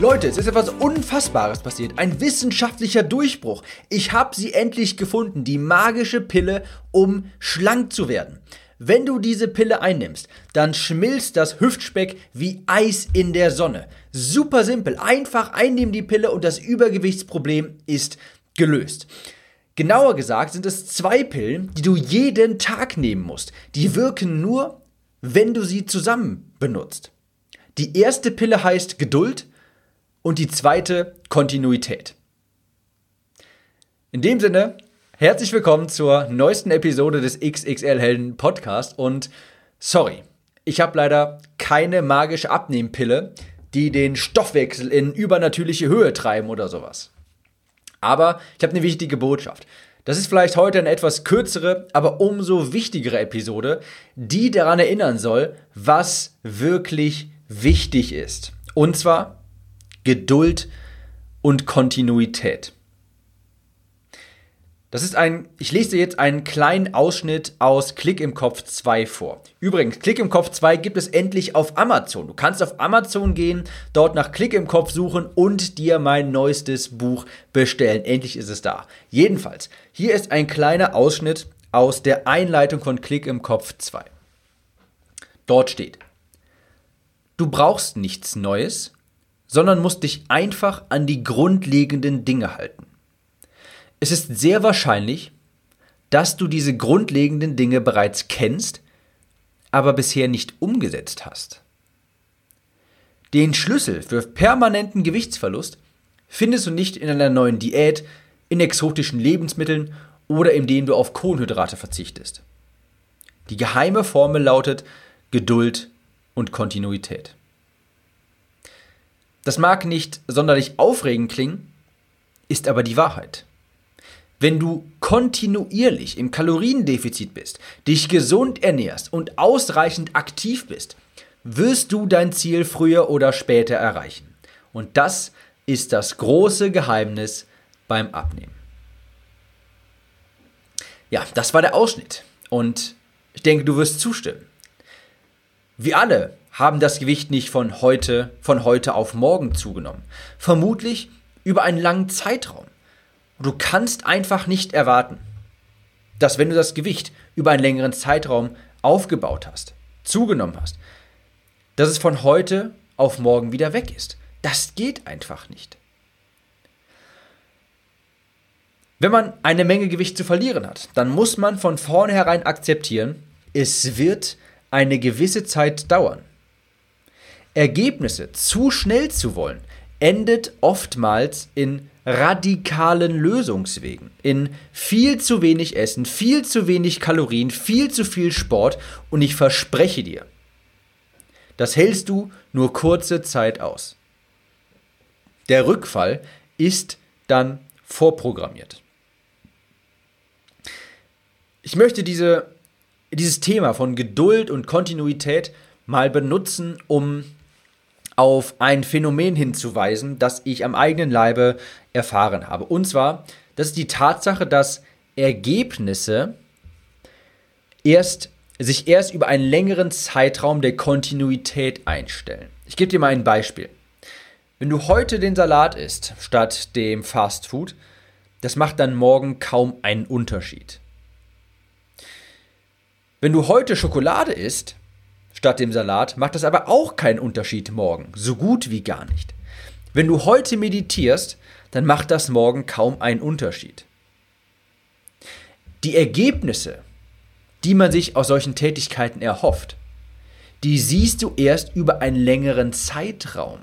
Leute, es ist etwas Unfassbares passiert. Ein wissenschaftlicher Durchbruch. Ich habe sie endlich gefunden. Die magische Pille, um schlank zu werden. Wenn du diese Pille einnimmst, dann schmilzt das Hüftspeck wie Eis in der Sonne. Super simpel. Einfach einnehmen die Pille und das Übergewichtsproblem ist gelöst. Genauer gesagt sind es zwei Pillen, die du jeden Tag nehmen musst. Die wirken nur, wenn du sie zusammen benutzt. Die erste Pille heißt Geduld und die zweite Kontinuität. In dem Sinne, herzlich willkommen zur neuesten Episode des XXL Helden Podcast und sorry, ich habe leider keine magische Abnehmpille, die den Stoffwechsel in übernatürliche Höhe treiben oder sowas. Aber ich habe eine wichtige Botschaft. Das ist vielleicht heute eine etwas kürzere, aber umso wichtigere Episode, die daran erinnern soll, was wirklich wichtig ist. Und zwar Geduld und Kontinuität. Das ist ein, ich lese dir jetzt einen kleinen Ausschnitt aus Klick im Kopf 2 vor. Übrigens, Klick im Kopf 2 gibt es endlich auf Amazon. Du kannst auf Amazon gehen, dort nach Klick im Kopf suchen und dir mein neuestes Buch bestellen. Endlich ist es da. Jedenfalls, hier ist ein kleiner Ausschnitt aus der Einleitung von Klick im Kopf 2. Dort steht, du brauchst nichts Neues, sondern musst dich einfach an die grundlegenden Dinge halten. Es ist sehr wahrscheinlich, dass du diese grundlegenden Dinge bereits kennst, aber bisher nicht umgesetzt hast. Den Schlüssel für permanenten Gewichtsverlust findest du nicht in einer neuen Diät, in exotischen Lebensmitteln oder indem du auf Kohlenhydrate verzichtest. Die geheime Formel lautet Geduld und Kontinuität. Das mag nicht sonderlich aufregend klingen, ist aber die Wahrheit. Wenn du kontinuierlich im Kaloriendefizit bist, dich gesund ernährst und ausreichend aktiv bist, wirst du dein Ziel früher oder später erreichen. Und das ist das große Geheimnis beim Abnehmen. Ja, das war der Ausschnitt. Und ich denke, du wirst zustimmen. Wir alle haben das Gewicht nicht von heute, von heute auf morgen zugenommen. Vermutlich über einen langen Zeitraum. Du kannst einfach nicht erwarten, dass wenn du das Gewicht über einen längeren Zeitraum aufgebaut hast, zugenommen hast, dass es von heute auf morgen wieder weg ist. Das geht einfach nicht. Wenn man eine Menge Gewicht zu verlieren hat, dann muss man von vornherein akzeptieren, es wird eine gewisse Zeit dauern. Ergebnisse zu schnell zu wollen, endet oftmals in radikalen Lösungswegen, in viel zu wenig Essen, viel zu wenig Kalorien, viel zu viel Sport und ich verspreche dir, das hältst du nur kurze Zeit aus. Der Rückfall ist dann vorprogrammiert. Ich möchte diese, dieses Thema von Geduld und Kontinuität mal benutzen, um auf ein Phänomen hinzuweisen, das ich am eigenen Leibe erfahren habe. Und zwar, das ist die Tatsache, dass Ergebnisse erst, sich erst über einen längeren Zeitraum der Kontinuität einstellen. Ich gebe dir mal ein Beispiel. Wenn du heute den Salat isst statt dem Fast Food, das macht dann morgen kaum einen Unterschied. Wenn du heute Schokolade isst, statt dem Salat, macht das aber auch keinen Unterschied morgen, so gut wie gar nicht. Wenn du heute meditierst, dann macht das morgen kaum einen Unterschied. Die Ergebnisse, die man sich aus solchen Tätigkeiten erhofft, die siehst du erst über einen längeren Zeitraum.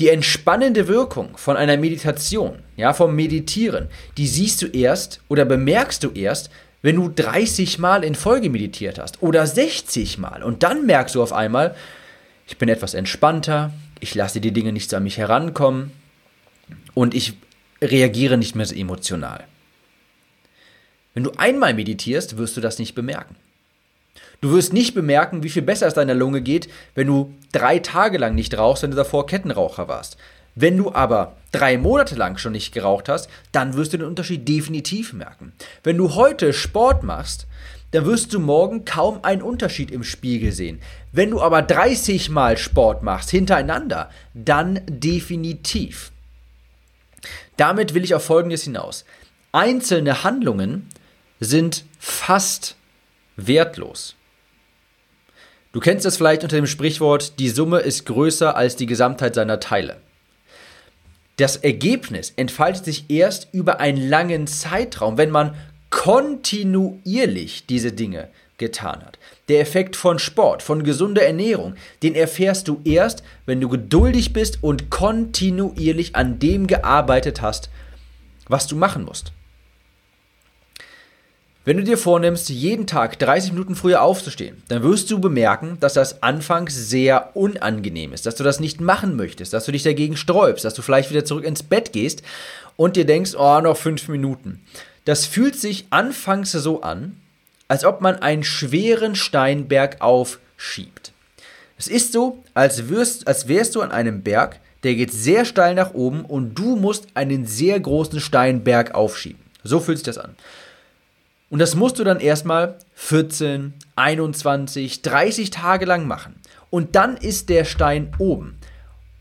Die entspannende Wirkung von einer Meditation, ja, vom Meditieren, die siehst du erst oder bemerkst du erst, wenn du 30 Mal in Folge meditiert hast oder 60 Mal und dann merkst du auf einmal, ich bin etwas entspannter, ich lasse die Dinge nicht so an mich herankommen und ich reagiere nicht mehr so emotional. Wenn du einmal meditierst, wirst du das nicht bemerken. Du wirst nicht bemerken, wie viel besser es deiner Lunge geht, wenn du drei Tage lang nicht rauchst, wenn du davor Kettenraucher warst. Wenn du aber drei Monate lang schon nicht geraucht hast, dann wirst du den Unterschied definitiv merken. Wenn du heute Sport machst, dann wirst du morgen kaum einen Unterschied im Spiegel sehen. Wenn du aber 30 Mal Sport machst hintereinander, dann definitiv. Damit will ich auf Folgendes hinaus. Einzelne Handlungen sind fast wertlos. Du kennst das vielleicht unter dem Sprichwort, die Summe ist größer als die Gesamtheit seiner Teile. Das Ergebnis entfaltet sich erst über einen langen Zeitraum, wenn man kontinuierlich diese Dinge getan hat. Der Effekt von Sport, von gesunder Ernährung, den erfährst du erst, wenn du geduldig bist und kontinuierlich an dem gearbeitet hast, was du machen musst. Wenn du dir vornimmst, jeden Tag 30 Minuten früher aufzustehen, dann wirst du bemerken, dass das anfangs sehr unangenehm ist, dass du das nicht machen möchtest, dass du dich dagegen sträubst, dass du vielleicht wieder zurück ins Bett gehst und dir denkst, oh, noch fünf Minuten. Das fühlt sich anfangs so an, als ob man einen schweren Stein bergauf schiebt. Es ist so, als, wirst, als wärst du an einem Berg, der geht sehr steil nach oben und du musst einen sehr großen Stein bergauf schieben. So fühlt sich das an. Und das musst du dann erstmal 14, 21, 30 Tage lang machen. Und dann ist der Stein oben.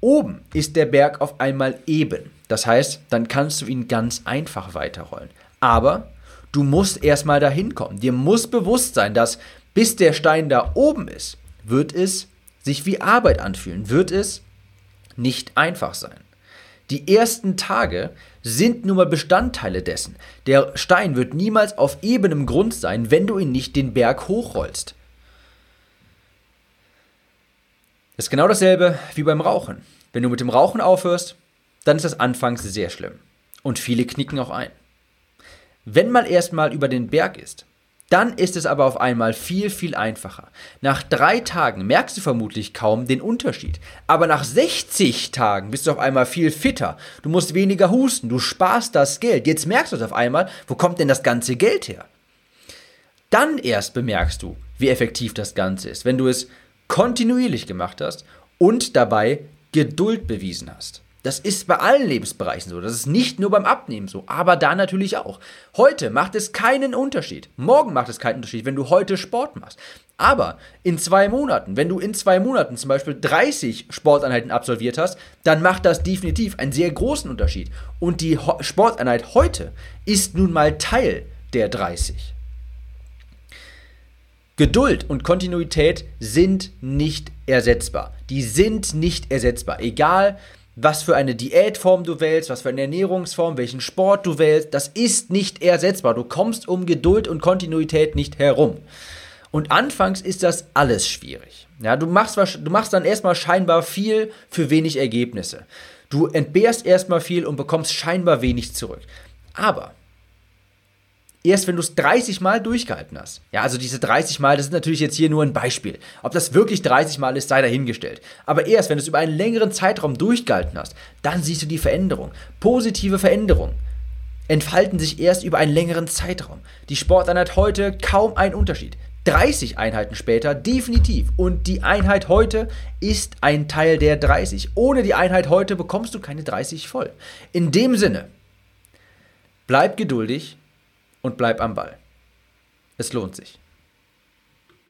Oben ist der Berg auf einmal eben. Das heißt, dann kannst du ihn ganz einfach weiterrollen. Aber du musst erstmal dahin kommen. Dir muss bewusst sein, dass bis der Stein da oben ist, wird es sich wie Arbeit anfühlen, wird es nicht einfach sein. Die ersten Tage sind nun mal Bestandteile dessen. Der Stein wird niemals auf ebenem Grund sein, wenn du ihn nicht den Berg hochrollst. Das ist genau dasselbe wie beim Rauchen. Wenn du mit dem Rauchen aufhörst, dann ist das anfangs sehr schlimm. Und viele knicken auch ein. Wenn man erstmal über den Berg ist, dann ist es aber auf einmal viel, viel einfacher. Nach drei Tagen merkst du vermutlich kaum den Unterschied. Aber nach 60 Tagen bist du auf einmal viel fitter. Du musst weniger husten, du sparst das Geld. Jetzt merkst du es auf einmal, wo kommt denn das ganze Geld her? Dann erst bemerkst du, wie effektiv das Ganze ist, wenn du es kontinuierlich gemacht hast und dabei Geduld bewiesen hast. Das ist bei allen Lebensbereichen so. Das ist nicht nur beim Abnehmen so, aber da natürlich auch. Heute macht es keinen Unterschied. Morgen macht es keinen Unterschied, wenn du heute Sport machst. Aber in zwei Monaten, wenn du in zwei Monaten zum Beispiel 30 Sporteinheiten absolviert hast, dann macht das definitiv einen sehr großen Unterschied. Und die Sporteinheit heute ist nun mal Teil der 30. Geduld und Kontinuität sind nicht ersetzbar. Die sind nicht ersetzbar. Egal, was für eine Diätform du wählst, was für eine Ernährungsform, welchen Sport du wählst, das ist nicht ersetzbar. Du kommst um Geduld und Kontinuität nicht herum. Und anfangs ist das alles schwierig. Ja, du machst, du machst dann erstmal scheinbar viel für wenig Ergebnisse. Du entbehrst erstmal viel und bekommst scheinbar wenig zurück. Aber erst wenn du es 30 Mal durchgehalten hast. Ja, also diese 30 Mal, das ist natürlich jetzt hier nur ein Beispiel. Ob das wirklich 30 Mal ist, sei dahingestellt. Aber erst wenn du es über einen längeren Zeitraum durchgehalten hast, dann siehst du die Veränderung. Positive Veränderung entfalten sich erst über einen längeren Zeitraum. Die Sporteinheit heute kaum ein Unterschied. 30 Einheiten später definitiv. Und die Einheit heute ist ein Teil der 30. Ohne die Einheit heute bekommst du keine 30 voll. In dem Sinne, bleib geduldig, und bleib am Ball. Es lohnt sich.